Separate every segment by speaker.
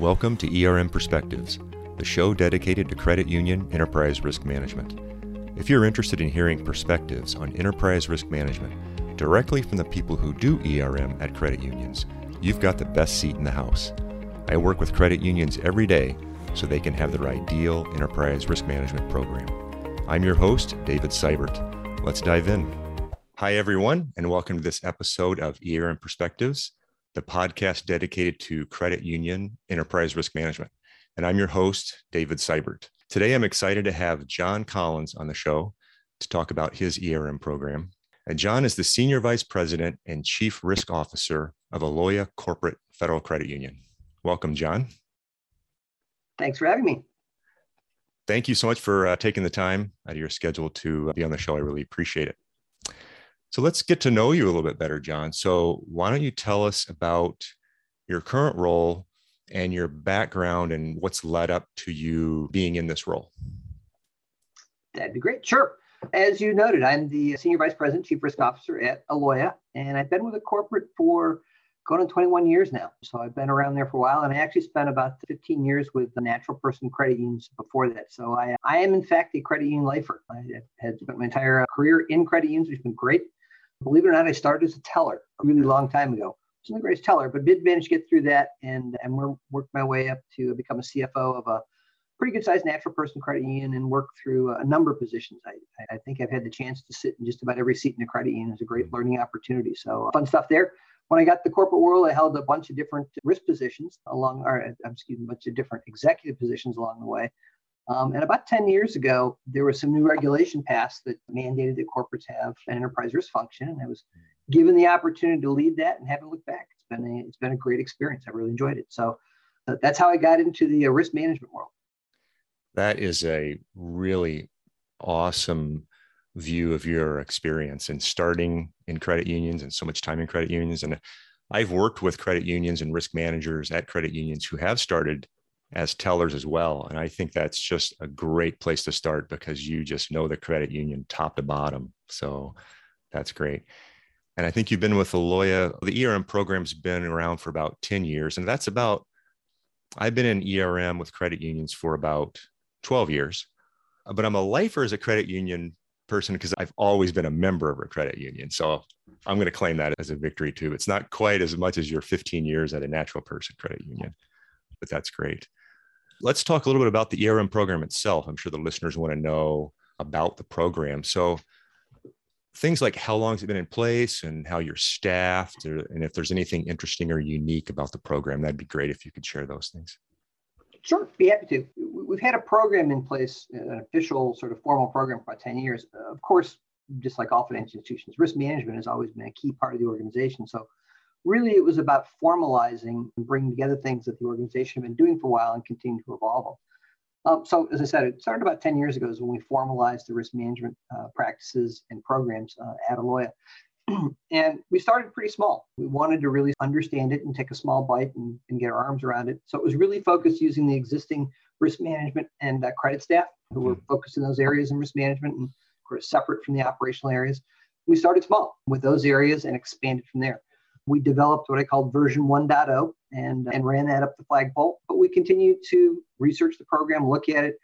Speaker 1: Welcome to ERM Perspectives, the show dedicated to credit union enterprise risk management. If you're interested in hearing perspectives on enterprise risk management directly from the people who do ERM at credit unions, you've got the best seat in the house. I work with credit unions every day so they can have their ideal enterprise risk management program. I'm your host, David Seibert. Let's dive in. Hi, everyone, and welcome to this episode of ERM Perspectives the podcast dedicated to credit union enterprise risk management. And I'm your host, David Seibert. Today, I'm excited to have John Collins on the show to talk about his ERM program. And John is the Senior Vice President and Chief Risk Officer of Alloya Corporate Federal Credit Union. Welcome, John.
Speaker 2: Thanks for having me.
Speaker 1: Thank you so much for uh, taking the time out of your schedule to uh, be on the show. I really appreciate it. So let's get to know you a little bit better, John. So why don't you tell us about your current role and your background and what's led up to you being in this role?
Speaker 2: That'd be great. Sure. As you noted, I'm the Senior Vice President, Chief Risk Officer at Alloya, and I've been with the corporate for going on 21 years now. So I've been around there for a while, and I actually spent about 15 years with the natural person credit unions before that. So I, I am, in fact, a credit union lifer. I had spent my entire career in credit unions, which has been great. Believe it or not, I started as a teller a really long time ago. I wasn't the greatest teller, but did manage to get through that and and worked my way up to become a CFO of a pretty good sized natural person credit union and work through a number of positions. I, I think I've had the chance to sit in just about every seat in a credit union. It's a great learning opportunity. So uh, fun stuff there. When I got the corporate world, I held a bunch of different risk positions along, or uh, I'm excuse me, a bunch of different executive positions along the way. Um, and about 10 years ago, there was some new regulation passed that mandated that corporates have an enterprise risk function. And I was given the opportunity to lead that and haven't looked back. It's been a, it's been a great experience. I really enjoyed it. So uh, that's how I got into the uh, risk management world.
Speaker 1: That is a really awesome view of your experience and starting in credit unions and so much time in credit unions. And I've worked with credit unions and risk managers at credit unions who have started as tellers as well. And I think that's just a great place to start because you just know the credit union top to bottom. So that's great. And I think you've been with Alloya. The ERM program's been around for about 10 years. And that's about, I've been in ERM with credit unions for about 12 years. But I'm a lifer as a credit union person because I've always been a member of a credit union. So I'm going to claim that as a victory too. It's not quite as much as your 15 years at a natural person credit union, but that's great. Let's talk a little bit about the ERM program itself. I'm sure the listeners want to know about the program. So, things like how long has it been in place and how you're staffed, or, and if there's anything interesting or unique about the program, that'd be great if you could share those things.
Speaker 2: Sure, be happy to. We've had a program in place, an official sort of formal program for about 10 years. Of course, just like all financial institutions, risk management has always been a key part of the organization. So really it was about formalizing and bringing together things that the organization had been doing for a while and continue to evolve. Um, so as I said, it started about 10 years ago is when we formalized the risk management uh, practices and programs uh, at Alloya. and we started pretty small. We wanted to really understand it and take a small bite and, and, get our arms around it. So it was really focused using the existing risk management and uh, credit staff who were hmm. focused in those areas in risk management and of course separate from the operational areas. We started small with those areas and expanded from there we developed what I called version 1.0 and, and ran that up the flagpole. But we continue to research the program, look at it,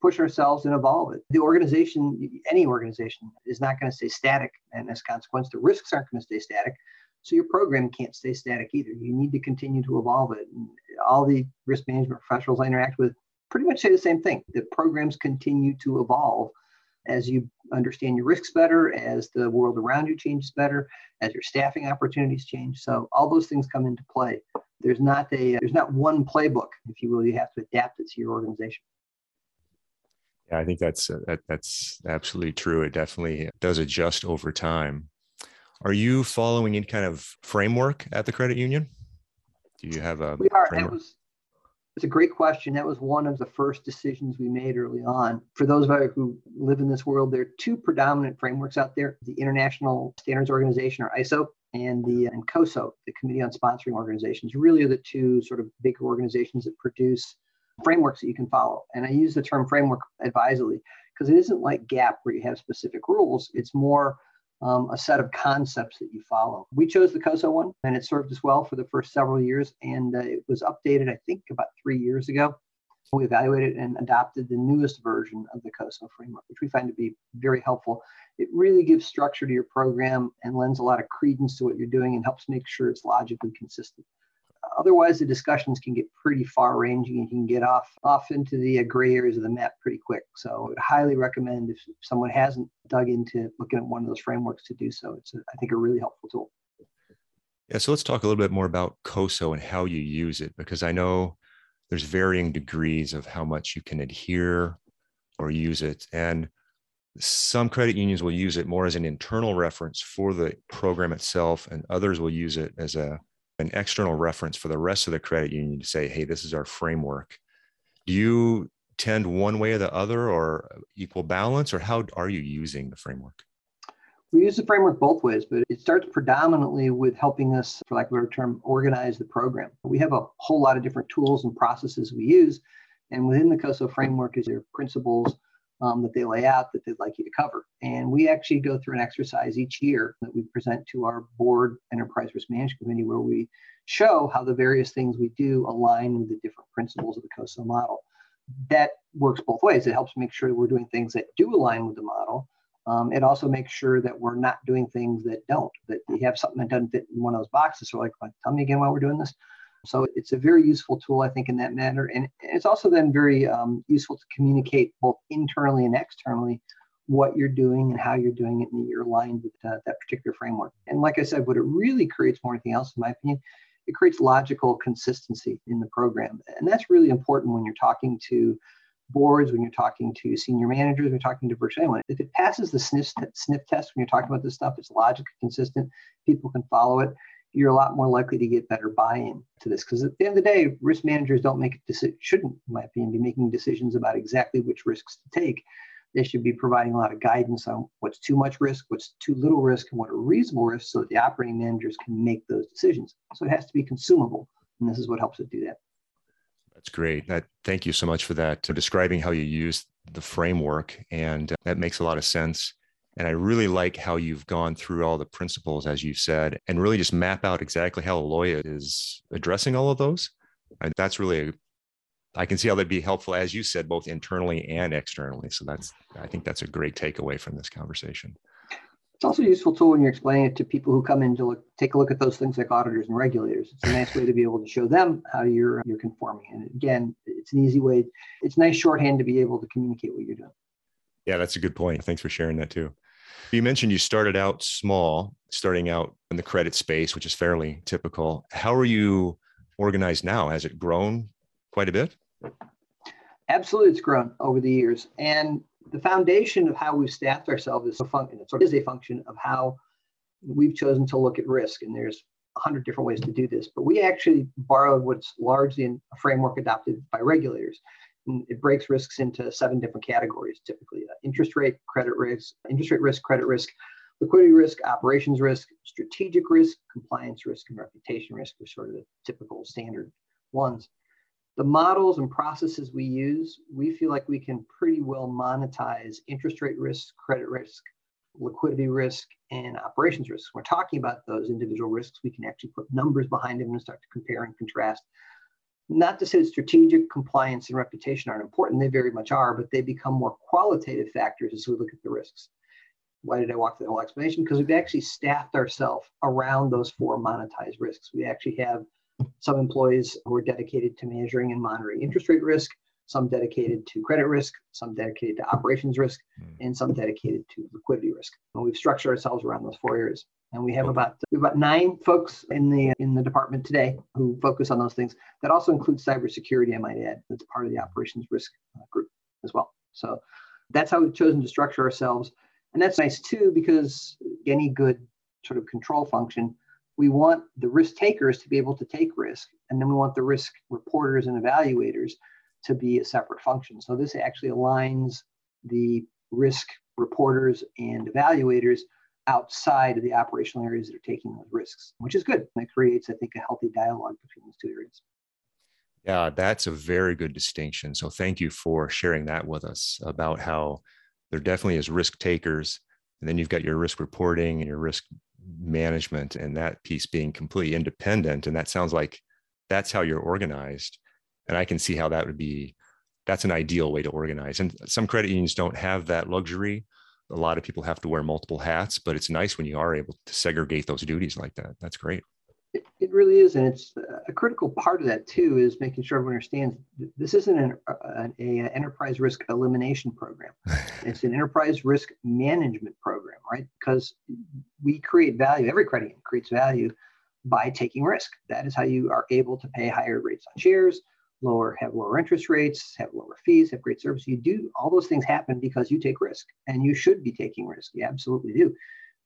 Speaker 2: push ourselves and evolve it. The organization, any organization, is not going to stay static. And as a consequence, the risks aren't going to stay static. So your program can't stay static either. You need to continue to evolve it. And all the risk management professionals I interact with pretty much say the same thing. The programs continue to evolve as you understand your risks better, as the world around you changes better, as your staffing opportunities change. So all those things come into play. There's not a there's not one playbook, if you will. You have to adapt it to your organization.
Speaker 1: Yeah, I think that's uh, that, that's absolutely true. It definitely does adjust over time. Are you following any kind of framework at the credit union? Do you have a
Speaker 2: we are. Framework? It was it's a great question. That was one of the first decisions we made early on. For those of us who live in this world, there are two predominant frameworks out there the International Standards Organization, or ISO, and the uh, and COSO, the Committee on Sponsoring Organizations, really are the two sort of big organizations that produce frameworks that you can follow. And I use the term framework advisedly because it isn't like GAAP where you have specific rules. It's more um, a set of concepts that you follow. We chose the COSO one, and it served us well for the first several years. And uh, it was updated, I think, about three years ago. We evaluated and adopted the newest version of the COSO framework, which we find to be very helpful. It really gives structure to your program and lends a lot of credence to what you're doing and helps make sure it's logically consistent. Otherwise, the discussions can get pretty far ranging and can get off off into the uh, gray areas of the map pretty quick. So I would highly recommend if someone hasn't dug into looking at one of those frameworks to do so. It's, a, I think, a really helpful tool.
Speaker 1: Yeah, so let's talk a little bit more about COSO and how you use it, because I know there's varying degrees of how much you can adhere or use it. And some credit unions will use it more as an internal reference for the program itself, and others will use it as a an external reference for the rest of the credit union to say, hey, this is our framework. Do you tend one way or the other or equal balance, or how are you using the framework?
Speaker 2: We use the framework both ways, but it starts predominantly with helping us, for lack of a better term, organize the program. We have a whole lot of different tools and processes we use. And within the COSO framework is their principles um, that they lay out that they'd like you to cover. And we actually go through an exercise each year that we present to our board enterprise risk management committee where we show how the various things we do align with the different principles of the COSO model. That works both ways. It helps make sure we're doing things that do align with the model. Um, it also makes sure that we're not doing things that don't, that you have something that doesn't fit in one of those boxes. So like, tell me again why we're doing this. So it's a very useful tool, I think, in that matter. And it's also then very um, useful to communicate both internally and externally what you're doing and how you're doing it, and you're aligned with uh, that particular framework. And like I said, what it really creates more than anything else, in my opinion, it creates logical consistency in the program. And that's really important when you're talking to boards, when you're talking to senior managers, when you're talking to virtually anyone. If it passes the sniff, sniff test when you're talking about this stuff, it's logically consistent, people can follow it you're a lot more likely to get better buy-in to this. Because at the end of the day risk managers don't make decisions shouldn't in my opinion be making decisions about exactly which risks to take. They should be providing a lot of guidance on what's too much risk what's too little risk and what are reasonable risks so that the operating managers can make those decisions. So it has to be consumable and this is what helps it do that.
Speaker 1: That's great. That thank you so much for that uh, describing how you use the framework and uh, that makes a lot of sense and I really like how you've gone through all the principles, as you said, and really just map out exactly how Alloya is addressing all of those. And that's really, a, I can see how that'd be helpful, as you said, both internally and externally. So that's, I think that's a great takeaway from this conversation.
Speaker 2: It's also a useful tool when you're explaining it to people who come in to look, take a look at those things like auditors and regulators. It's a nice way to be able to show them how you're you're conforming. And again, it's an easy way. It's nice shorthand to be able to communicate what you're doing.
Speaker 1: Yeah, that's a good point. Thanks for sharing that too. You mentioned you started out small, starting out in the credit space, which is fairly typical. How are you organized now? Has it grown quite a bit?
Speaker 2: Absolutely, it's grown over the years. And the foundation of how we've staffed ourselves is a, function, is a function of how we've chosen to look at risk. And there's a hundred different ways to do this, but we actually borrowed what's largely a framework adopted by regulators it breaks risks into seven different categories typically uh, interest rate credit risk interest rate risk credit risk liquidity risk operations risk strategic risk compliance risk and reputation risk are sort of the typical standard ones. The models and processes we use we feel like we can pretty well monetize interest rate risk credit risk liquidity risk and operations risk we're talking about those individual risks we can actually put numbers behind them and start to compare and contrast not to say strategic compliance and reputation aren't important, they very much are, but they become more qualitative factors as we look at the risks. Why did I walk through the whole explanation? Because we've actually staffed ourselves around those four monetized risks. We actually have some employees who are dedicated to measuring and monitoring interest rate risk, some dedicated to credit risk, some dedicated to operations risk, hmm. and some dedicated to liquidity risk. And we've structured ourselves around those four areas. And we have about we have about nine folks in the in the department today who focus on those things. That also includes cybersecurity, I might add. That's part of the operations risk uh, group as well. So that's how we've chosen to structure ourselves. And that's nice too, because any good sort of control function, we want the risk takers to be able to take risk. And then we want the risk reporters and evaluators to be a separate function. So this actually aligns the risk reporters and evaluators outside of the operational areas that are taking those risks, which is good. It creates, I think, a healthy dialogue between those two areas.
Speaker 1: Yeah, that's a very good distinction. So thank you for sharing that with us about how there definitely is risk takers And then you've got your risk reporting and your risk management and that piece being completely independent. And that sounds like that's how you're organized. And I can see how that would be that's an ideal way to organize. And some credit unions don't have that luxury. A lot of people have to wear multiple hats, but it's nice when you are able to segregate those duties like that. That's great.
Speaker 2: It, it really is, and it's a critical part of that too. Is making sure everyone understands this isn't an, uh, an a, uh, enterprise risk elimination program. it's an enterprise risk management program, right? Because we create value. Every credit union creates value by taking risk. That is how you are able to pay higher rates on shares, lower, have lower interest rates, have lower fees, have great service. You do all those things happen because you take risk, and you should be taking risk. You absolutely do.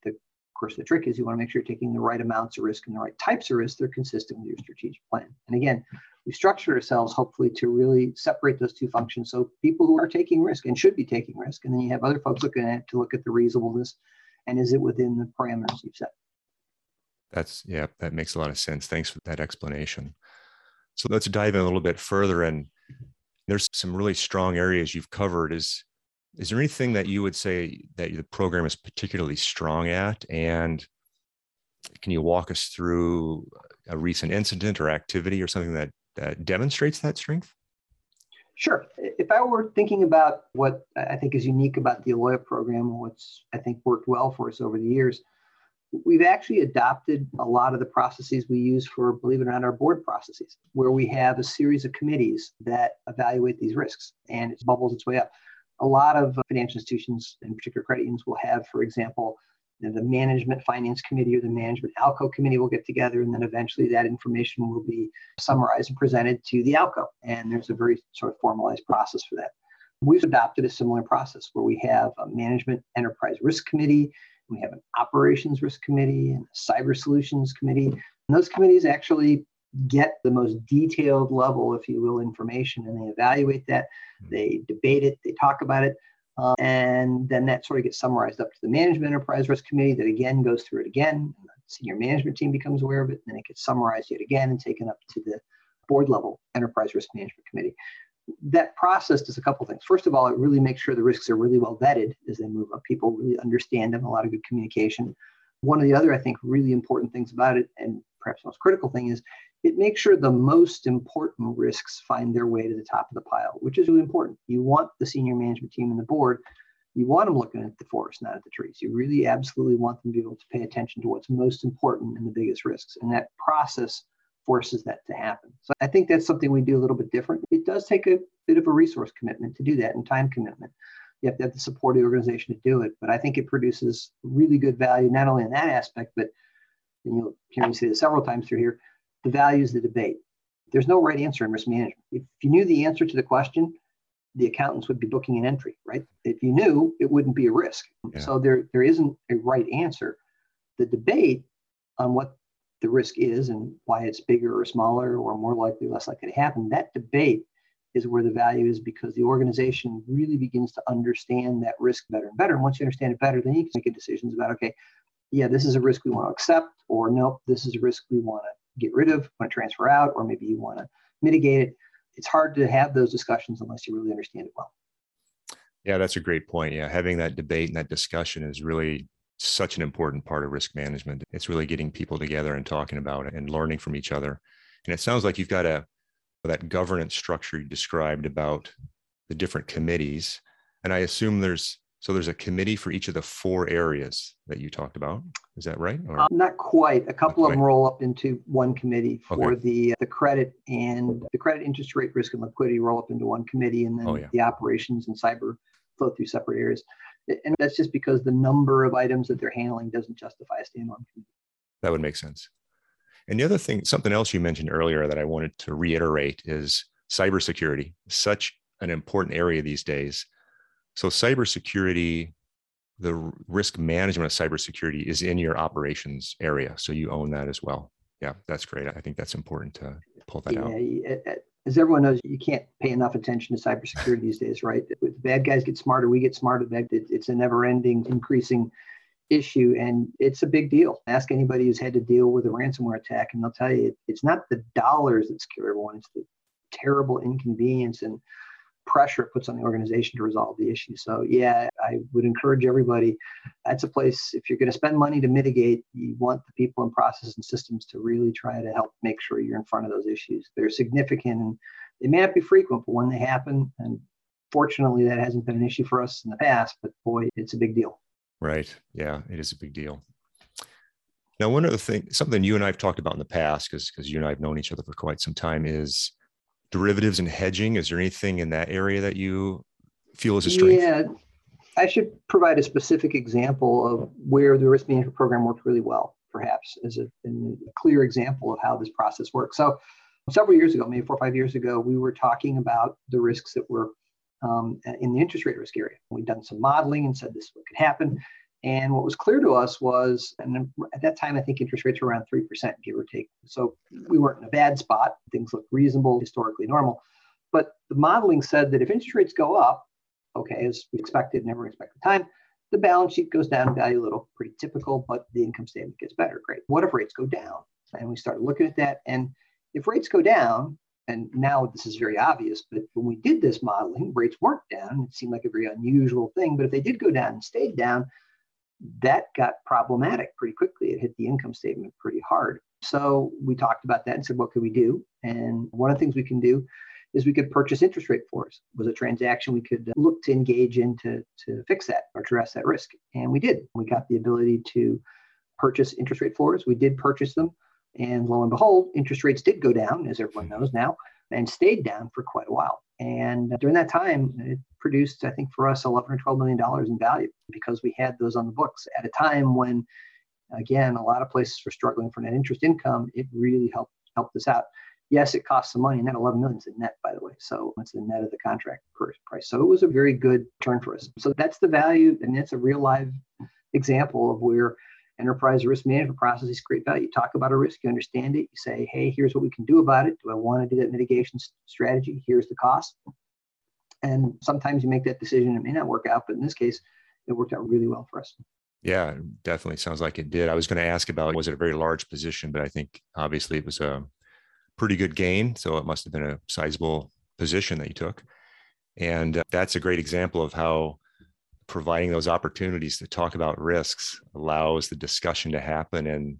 Speaker 2: The, of course, the trick is you want to make sure you're taking the right amounts of risk and the right types of risk. They're consistent with your strategic plan. And again, we structure ourselves hopefully to really separate those two functions. So people who are taking risk and should be taking risk, and then you have other folks looking at it to look at the reasonableness and is it within the parameters you've set.
Speaker 1: That's yeah, that makes a lot of sense. Thanks for that explanation. So let's dive in a little bit further. And there's some really strong areas you've covered. Is is there anything that you would say that the program is particularly strong at? And can you walk us through a recent incident or activity or something that, that demonstrates that strength?
Speaker 2: Sure. If I were thinking about what I think is unique about the Alloya program, what's I think worked well for us over the years, we've actually adopted a lot of the processes we use for, believe it or not, our board processes, where we have a series of committees that evaluate these risks and it bubbles its way up. A lot of financial institutions, in particular credit unions, will have, for example, the management finance committee or the management ALCO committee will get together, and then eventually that information will be summarized and presented to the ALCO. And there's a very sort of formalized process for that. We've adopted a similar process where we have a management enterprise risk committee we have an operations risk committee and a cyber solutions committee. And those committees actually get the most detailed level, if you will, information and they evaluate that, hmm. they debate it, they talk about it. Uh, and then that sort of gets summarized up to the management enterprise risk committee that again goes through it again. The senior management team becomes aware of it, and then it gets summarized yet again and taken up to the board level enterprise risk management committee that process does a couple things. First of all, it really makes sure the risks are really well vetted as they move up. People really understand them, a lot of good communication. One of the other, I think, really important things about it, and perhaps most critical thing, is it makes sure the most important risks find their way to the top of the pile, which is really important. You want the senior management team and the board, you want them looking at the forest, not at the trees. You really absolutely want them to be able to pay attention to what's most important and the biggest risks. And that process forces that to happen. So I think that's something we do a little bit different. It does take a bit of a resource commitment to do that and time commitment. You have to have the support of the organization to do it. But I think it produces really good value, not only in that aspect, but and you'll hear me say this several times through here, the value is the debate. There's no right answer in risk management. If you knew the answer to the question, the accountants would be booking an entry, right? If you knew, it wouldn't be a risk. Yeah. So there, there isn't a right answer. The debate on what the risk is and why it's bigger or smaller or more likely, less likely to happen, that debate is where the value is because the organization really begins to understand that risk better and better. And once you understand it better, then you can make decisions about, okay, yeah, this is a risk we want to accept, or nope, this is a risk we want to get rid of, want to transfer out, or maybe you want to mitigate it. It's hard to have those discussions unless you really understand it well.
Speaker 1: Yeah, that's a great point. Yeah, having that debate and that discussion is really such an important part of risk management. It's really getting people together and talking about it and learning from each other. And it sounds like you've got a that governance structure you described about the different committees. And I assume there's so there's a committee for each of the four areas that you talked about. Is that right?
Speaker 2: Uh, not quite. A couple of them roll up into one committee for okay. the the credit and the credit interest rate risk and liquidity roll up into one committee, and then oh, yeah. the operations and cyber flow through separate areas and that's just because the number of items that they're handling doesn't justify a standalone committee.
Speaker 1: That would make sense. And the other thing, something else you mentioned earlier that I wanted to reiterate is cybersecurity, such an important area these days. So, cybersecurity, the risk management of cybersecurity is in your operations area. So, you own that as well. Yeah, that's great. I think that's important to pull that
Speaker 2: yeah, out as everyone knows, you can't pay enough attention to cybersecurity these days, right? The bad guys get smarter, we get smarter. It's a never-ending, increasing issue, and it's a big deal. Ask anybody who's had to deal with a ransomware attack, and they'll tell you it's not the dollars that scare everyone; it's the terrible inconvenience and pressure it puts on the organization to resolve the issue. So yeah, I would encourage everybody. That's a place if you're going to spend money to mitigate, you want the people and processes and systems to really try to help make sure you're in front of those issues. They're significant and they may not be frequent, but when they happen, and fortunately that hasn't been an issue for us in the past, but boy, it's a big deal.
Speaker 1: Right. Yeah, it is a big deal. Now, one of the things, something you and I have talked about in the past, because because you and I have known each other for quite some time, is derivatives and hedging. Is there anything in that area that you feel is a strength?
Speaker 2: Yeah, I should provide a specific example of where the risk management program worked really well, perhaps as a, a clear example of how this process works. So, several years ago, maybe four or five years ago, we were talking about the risks that were um, in the interest rate risk area. We'd done some modeling and said this is what could happen. And what was clear to us was, and at that time, I think interest rates were around 3%, give or take. So we weren't in a bad spot. Things looked reasonable, historically normal. But the modeling said that if interest rates go up, okay, as we expected, never expected time, the balance sheet goes down value a little, pretty typical, but the income statement gets better. Great. What if rates go down? And we started looking at that. And if rates go down, and now this is very obvious, but when we did this modeling, rates weren't down. It seemed like a very unusual thing. But if they did go down and stayed down, that got problematic pretty quickly. It hit the income statement pretty hard. So we talked about that and said, what could we do? And one of the things we can do is we could purchase interest rate floors. It was a transaction we could uh, look to engage in to, to fix that or address that risk. And we did. We got the ability to purchase interest rate floors. We did purchase them. And lo and behold, interest rates did go down, as everyone hmm. knows now, and stayed down for quite a while. And uh, during that time, it produced, I think, for us, 11 or 12 million dollars in value because we had those on the books at a time when, again, a lot of places were struggling for net interest income. It really helped helped us out. Yes, it cost some money, and that 11 million is a net, by the way. So it's the net of the contract price. So it was a very good turn for us. So that's the value, and that's a real live example of where enterprise risk management processes create value. You talk about a risk, you understand it, you say, hey, here's what we can do about it. Do I want to do that mitigation strategy? Here's the cost. And sometimes you make that decision, it may not work out, but in this case, it worked out really well for us.
Speaker 1: Yeah, definitely sounds like it did. I was going to ask about was it a very large position, but I think obviously it was a pretty good gain. So it must have been a sizable position that you took. And uh, that's a great example of how providing those opportunities to talk about risks allows the discussion to happen and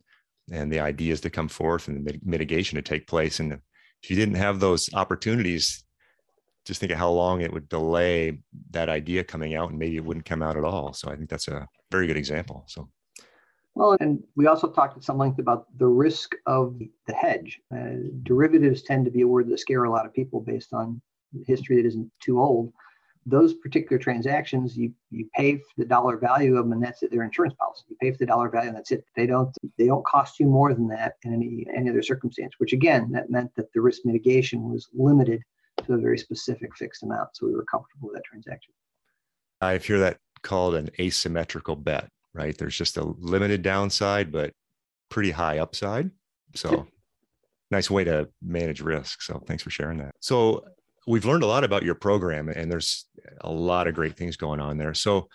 Speaker 1: and the ideas to come forth and the mitigation to take place. And if you didn't have those opportunities just think of how long it would delay that idea coming out and maybe it wouldn't come out at all. So i think that's a very good example so.
Speaker 2: Well and we also talked at some length about the risk of the hedge. Uh, derivatives tend to be a word that scare a lot of people based on history that isn't too old those particular transactions, you you pay for the dollar value of them, and that's it. Their insurance policy. You pay for the dollar value, and that's it. They don't they don't cost you more than that in any any other circumstance. Which again, that meant that the risk mitigation was limited to a very specific fixed amount. So we were comfortable with that transaction.
Speaker 1: I hear that called an asymmetrical bet. Right? There's just a limited downside, but pretty high upside. So. nice way to manage risk. So thanks for sharing that. So we've learned a lot about your program and there's a lot of great things going on there. So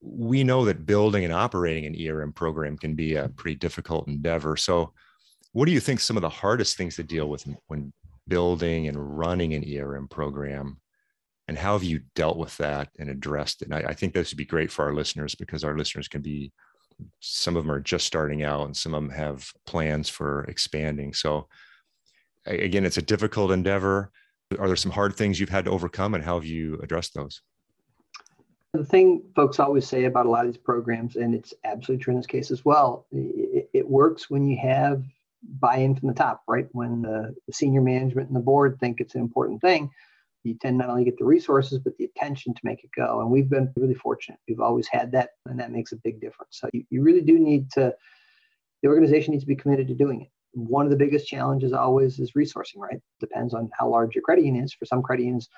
Speaker 1: we know that building and operating an ERM program can be a pretty difficult endeavor. So what do you think some of the hardest things to deal with when building and running an ERM program? And how have you dealt with that and addressed it? And I, I think this would be great for our listeners because our listeners can be some of them are just starting out and some of them have plans for expanding. So again, it's a difficult endeavor are there some hard things you've had to overcome and how have you addressed those?
Speaker 2: The thing folks always say about a lot of these programs, and it's absolutely true in this case as well, it, it works when you have buy-in from the top, right? When the, the, senior management and the board think it's an important thing, you tend not only get the resources but the attention to make it go. And we've been really fortunate. We've always had that, and that makes a big difference. So you, you really do need to. The organization needs to be committed to doing it one of the biggest challenges always is resourcing, right? Depends on how large your credit union is. For some credit unions,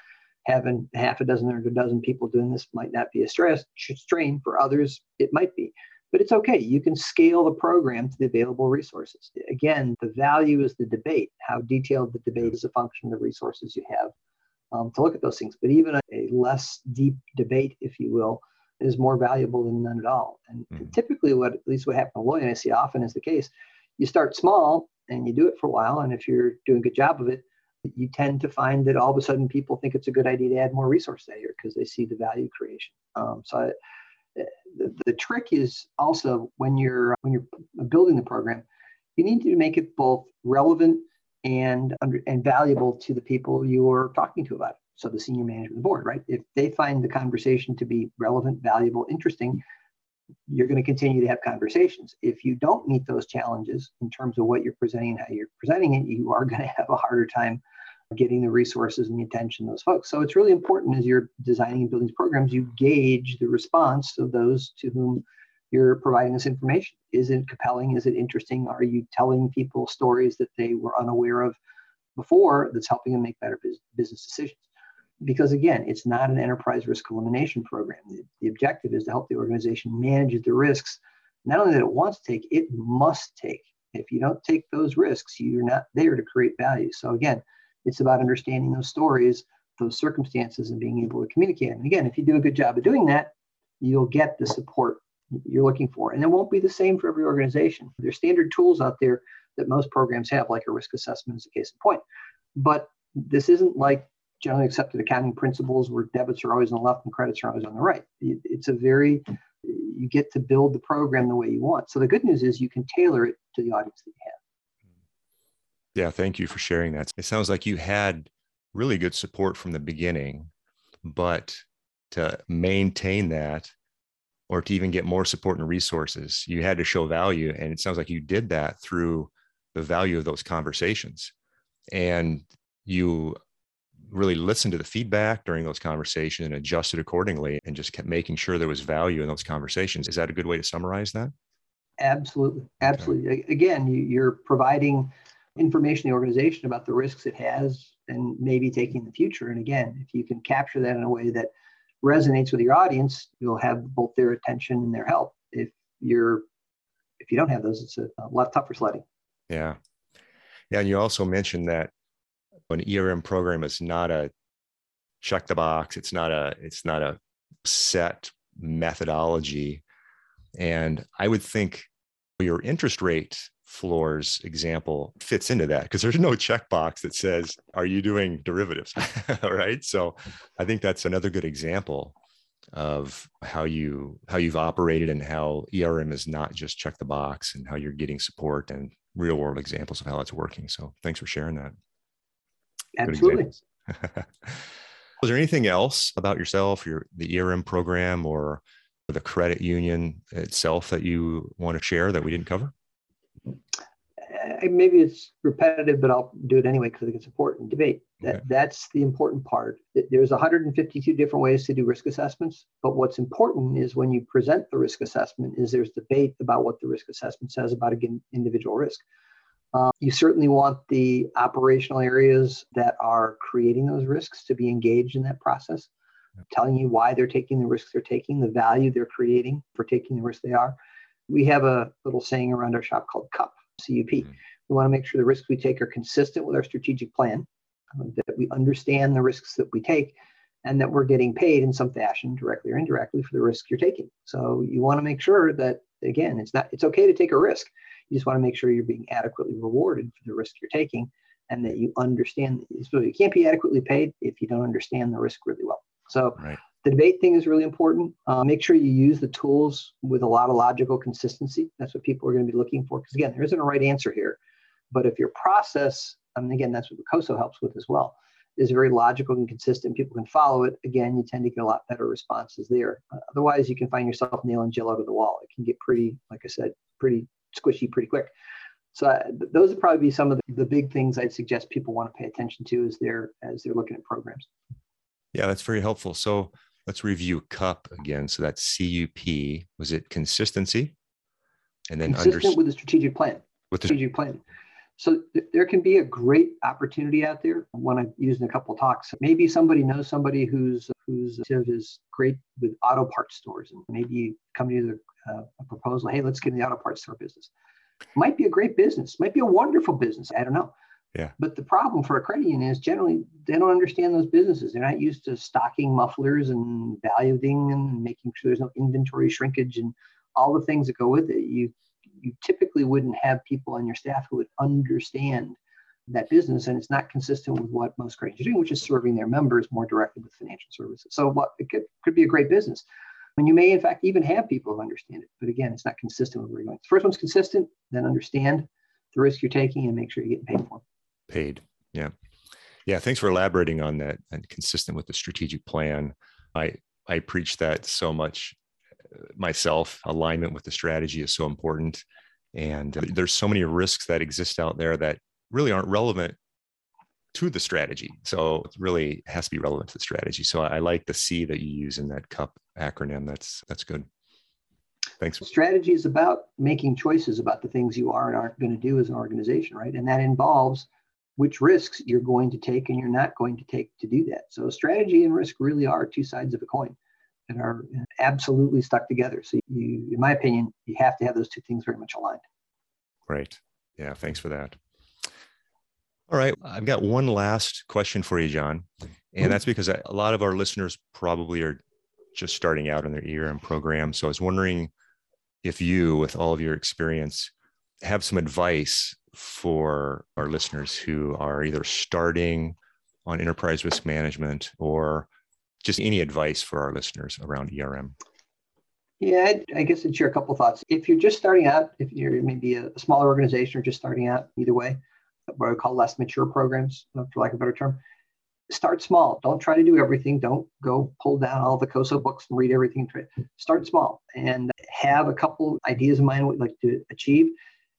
Speaker 2: having half a dozen or a dozen people doing this might not be a stress strain. For others, it might be. But it's okay. You can scale the program to the available resources. Again, the value is the debate. How detailed the debate is a function of the resources you have um, to look at those things. But even a, a, less deep debate, if you will, is more valuable than none at all. And, mm-hmm. and typically, what at least what happens to Lloyd, and I see often is the case, you start small and you do it for a while. And if you're doing a good job of it, you tend to find that all of a sudden people think it's a good idea to add more resource that year because they see the value creation. Um, so I, the, the trick is also when you're when you're building the program, you need to make it both relevant and and valuable to the people you are talking to about it. So the senior management the board, right? If they find the conversation to be relevant, valuable, interesting, you're going to continue to have conversations. If you don't meet those challenges in terms of what you're presenting and how you're presenting it, you are going to have a harder time getting the resources and the attention of those folks. So it's really important as you're designing and building programs, you gauge the response of those to whom you're providing this information. Is it compelling? Is it interesting? Are you telling people stories that they were unaware of before that's helping them make better business decisions? Because again, it's not an enterprise risk elimination program. The, the objective is to help the organization manage the risks, not only that it wants to take, it must take. If you don't take those risks, you're not there to create value. So again, it's about understanding those stories, those circumstances, and being able to communicate. And again, if you do a good job of doing that, you'll get the support you're looking for. And it won't be the same for every organization. There's standard tools out there that most programs have, like a risk assessment is a case in point. But this isn't like generally accepted accounting principles where debits are always on the left and credits are always on the right. It's a very, you get to build the program the way you want. So the good news is you can tailor it to the audience that you have.
Speaker 1: Yeah, thank you for sharing that. It sounds like you had really good support from the beginning, but to maintain that or to even get more support and resources, you had to show value. And it sounds like you did that through the value of those conversations. And you really listened to the feedback during those conversations and adjusted accordingly and just kept making sure there was value in those conversations. Is that a good way to summarize that?
Speaker 2: Absolutely. Absolutely. Okay. Again, you're providing information to the organization about the risks it has and maybe taking the future. And again, if you can capture that in a way that resonates with your audience, you'll have both their attention and their help. If you're if you don't have those, it's a, a lot tougher sledding.
Speaker 1: Yeah. Yeah. And you also mentioned that an ERM program is not a check the box. It's not a it's not a set methodology. And I would think your interest rate floors example fits into that because there's no checkbox that says are you doing derivatives all right so i think that's another good example of how you how you've operated and how erm is not just check the box and how you're getting support and real world examples of how it's working so thanks for sharing that
Speaker 2: absolutely
Speaker 1: was there anything else about yourself your the erm program or the credit union itself that you want to share that we didn't cover
Speaker 2: maybe it's repetitive, but I'll do it anyway because I think it's important. Debate. That, okay. That's the important part. There's 152 different ways to do risk assessments, but what's important is when you present the risk assessment is there's debate about what the risk assessment says about an individual risk. Um, you certainly want the operational areas that are creating those risks to be engaged in that process, telling you why they're taking the risks they're taking, the value they're creating for taking the risk they are. We have a little saying around our shop called CUP, CUP. Mm-hmm. We want to make sure the risks we take are consistent with our strategic plan, uh, that we understand the risks that we take, and that we're getting paid in some fashion, directly or indirectly, for the risk you're taking. So you want to make sure that again, it's not it's okay to take a risk. You just want to make sure you're being adequately rewarded for the risk you're taking, and that you understand. So you can't be adequately paid if you don't understand the risk really well. So right. The debate thing is really important. Uh, make sure you use the tools with a lot of logical consistency. That's what people are going to be looking for. Because again, there isn't a right answer here. But if your process, and again, that's what the COSO helps with as well, is very logical and consistent, people can follow it. Again, you tend to get a lot better responses there. Uh, otherwise, you can find yourself nailing Jill out of the wall. It can get pretty, like I said, pretty squishy pretty quick. So uh, those would probably be some of the, the big things I'd suggest people want to pay attention to as they're as they're looking at programs.
Speaker 1: Yeah, that's very helpful. So let's review CUP again. So that's CUP. Was it consistency?
Speaker 2: And then consistent under- with the strategic plan. With the strategic plan. So th- there can be a great opportunity out there. One I've used in a couple of talks. Maybe somebody knows somebody who's who's is great with auto parts stores, and maybe you come to uh, Uh, a proposal. Hey, let's get in the auto parts store business. Might be a great business. Might be a wonderful business. I don't know.
Speaker 1: Yeah.
Speaker 2: But the problem for a credit union is generally they don't understand those businesses. They're not used to stocking mufflers and valuing and making sure there's no inventory shrinkage and all the things that go with it. You you typically wouldn't have people on your staff who would understand that business and it's not consistent with what most credit unions are doing, which is serving their members more directly with financial services. So what it could, could be a great business. And you may in fact even have people who understand it. But again, it's not consistent with where you're going. The first one's consistent, then understand the risk you're taking and make sure you're getting paid for. it.
Speaker 1: Paid. Yeah. Yeah. Thanks for elaborating on that and consistent with the strategic plan. I I preach that so much uh, myself. Alignment with the strategy is so important. And there's so many risks that exist out there that really aren't relevant to the strategy. So it really has to be relevant to the strategy. So I, like the C that you use in that CUP acronym. That's that's good. Thanks.
Speaker 2: Strategy is about making choices about the things you are and aren't going to do as an organization, right? And that involves which risks you're going to take and you're not going to take to do that. So strategy and risk really are two sides of a coin and are absolutely stuck together. So you, in my opinion, you have to have those two things very much aligned.
Speaker 1: Right. Yeah. Thanks for that. All right. I've got one last question for you, John. And that's because a lot of our listeners probably are just starting out in their ERM program. So I was wondering if you, with all of your experience, have some advice for our listeners who are either starting on enterprise risk management or just any advice for our listeners around ERM?
Speaker 2: Yeah, I, guess I'd share a couple thoughts. If you're just starting out, if you're maybe a, a smaller organization or just starting out, either way, what I call less mature programs, uh, for lack of a better term, start small. Don't try to do everything. Don't go pull down all the COSO books and read everything. Start small and have a couple ideas in mind what you'd like to achieve.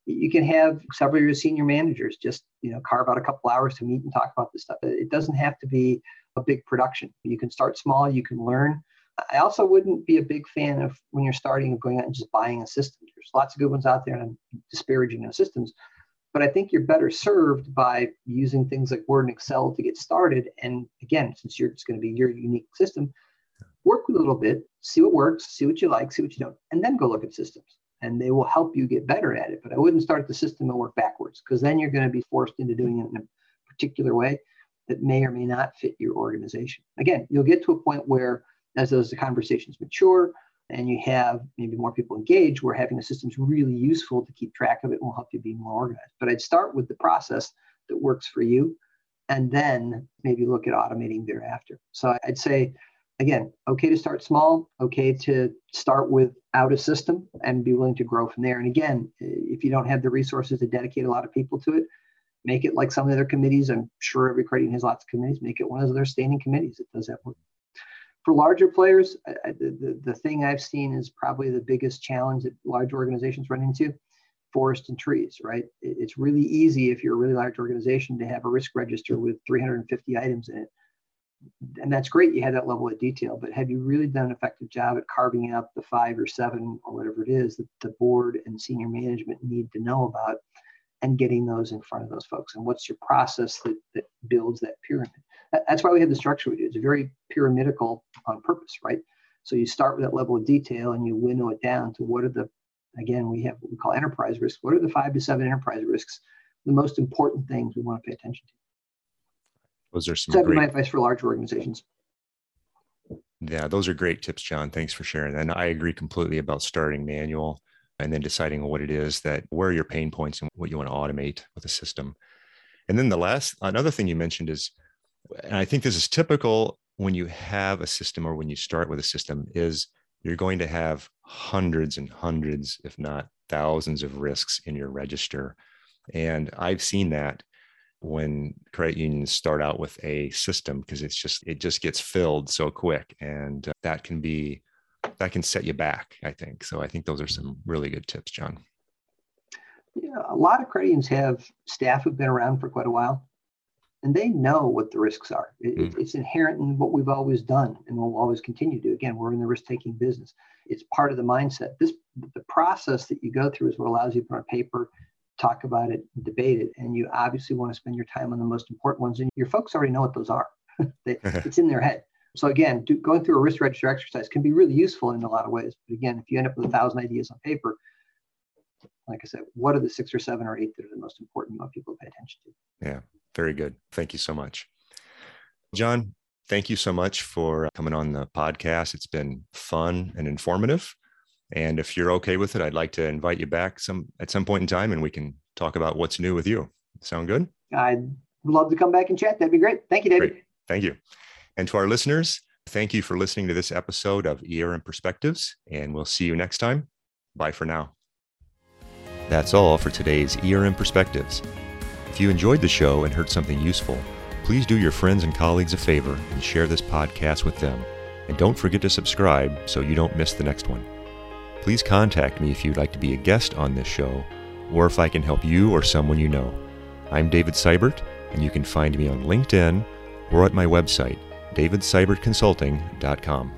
Speaker 2: You can have several of your senior managers just you know carve out a couple hours to meet and talk about this stuff. It doesn't have to be a big production. You can start small. You can learn. I also wouldn't be a big fan of when you're starting of going out and just buying a system. There's lots of good ones out there and i'm disparaging those systems but i think you're better served by using things like word and excel to get started and again since you're, it's going to be your unique system work a little bit see what works see what you like see what you don't and then go look at systems and they will help you get better at it. But I wouldn't start the system and work backwards because then you're going to be forced into doing it in a particular way that may or may not fit your organization. Again, you'll get to a point where as those conversations mature and you have maybe more people engaged, where having a system is really useful to keep track of it and will help you be more organized. But I'd start with the process that works for you and then maybe look at automating thereafter. So I'd say again, okay to start small, okay to start without a system and be willing to grow from there. And again, if you don't have the resources to dedicate a lot of people to it, make it like some of the other committees. I'm sure every credit has lots of committees. Make it one of their standing committees that does that work. For larger players, I, the, the, thing I've seen is probably the biggest challenge that large organizations run into forest and trees, right? It's really easy if you're a really large organization to have a risk register with 350 items in it. And that's great you had that level of detail but have you really done an effective job at carving out the five or seven or whatever it is that the board and senior management need to know about and getting those in front of those folks? And what's your process that, that builds that pyramid that's why we have the structure we do it's very pyramidical on purpose right so you start with that level of detail and you winnow it down to what are the again we have what we call enterprise risks what are the five to seven enterprise risks the most important things we want to pay attention to
Speaker 1: those are some
Speaker 2: so great my advice for large organizations.
Speaker 1: Yeah, those are great tips, John. Thanks for sharing. And I agree completely about starting manual and then deciding what it is that where are your pain points and what you want to automate with a system. And then the last another thing you mentioned is, and I think this is typical when you have a system or when you start with a system, is you're going to have hundreds and hundreds, if not thousands of risks in your register. And I've seen that when credit unions start out with a system because it's just it just gets filled so quick and uh, that can be that can set you back i think. So i think those are some really good tips john.
Speaker 2: Yeah a lot of credit unions have staff who've been around for quite a while and they know what the risks are it, mm. it's inherent in what we've always done and we'll always continue to do again we're in the risk-taking business it's part of the mindset this the process that you go through is what allows you to put on paper talk about it, debate it, and you obviously want to spend your time on the most important ones. And your folks already know what those are. they, it's in their head. So again, do, going through a risk register exercise can be really useful in a lot of ways. But again, if you end up with a thousand ideas on paper, like I said, what are the six or seven or eight that are the most important you want people to pay attention to?
Speaker 1: Yeah, very good. Thank you so much. John, thank you so much for coming on the podcast. It's been fun and informative. And if you're okay with it, I'd like to invite you back some at some point in time and we can talk about what's new with you. Sound good?
Speaker 2: I'd love to come back and chat. That'd be great. Thank you, David. Great.
Speaker 1: Thank you. And to our listeners, thank you for listening to this episode of ERM Perspectives, and we'll see you next time. Bye for now. That's all for today's ERM Perspectives. If you enjoyed the show and heard something useful, please do your friends and colleagues a favor and share this podcast with them. And don't forget to subscribe so you don't miss the next one. Please contact me if you'd like to be a guest on this show or if I can help you or someone you know. I'm David Seibert, and you can find me on LinkedIn or at my website, davidseibertconsulting.com.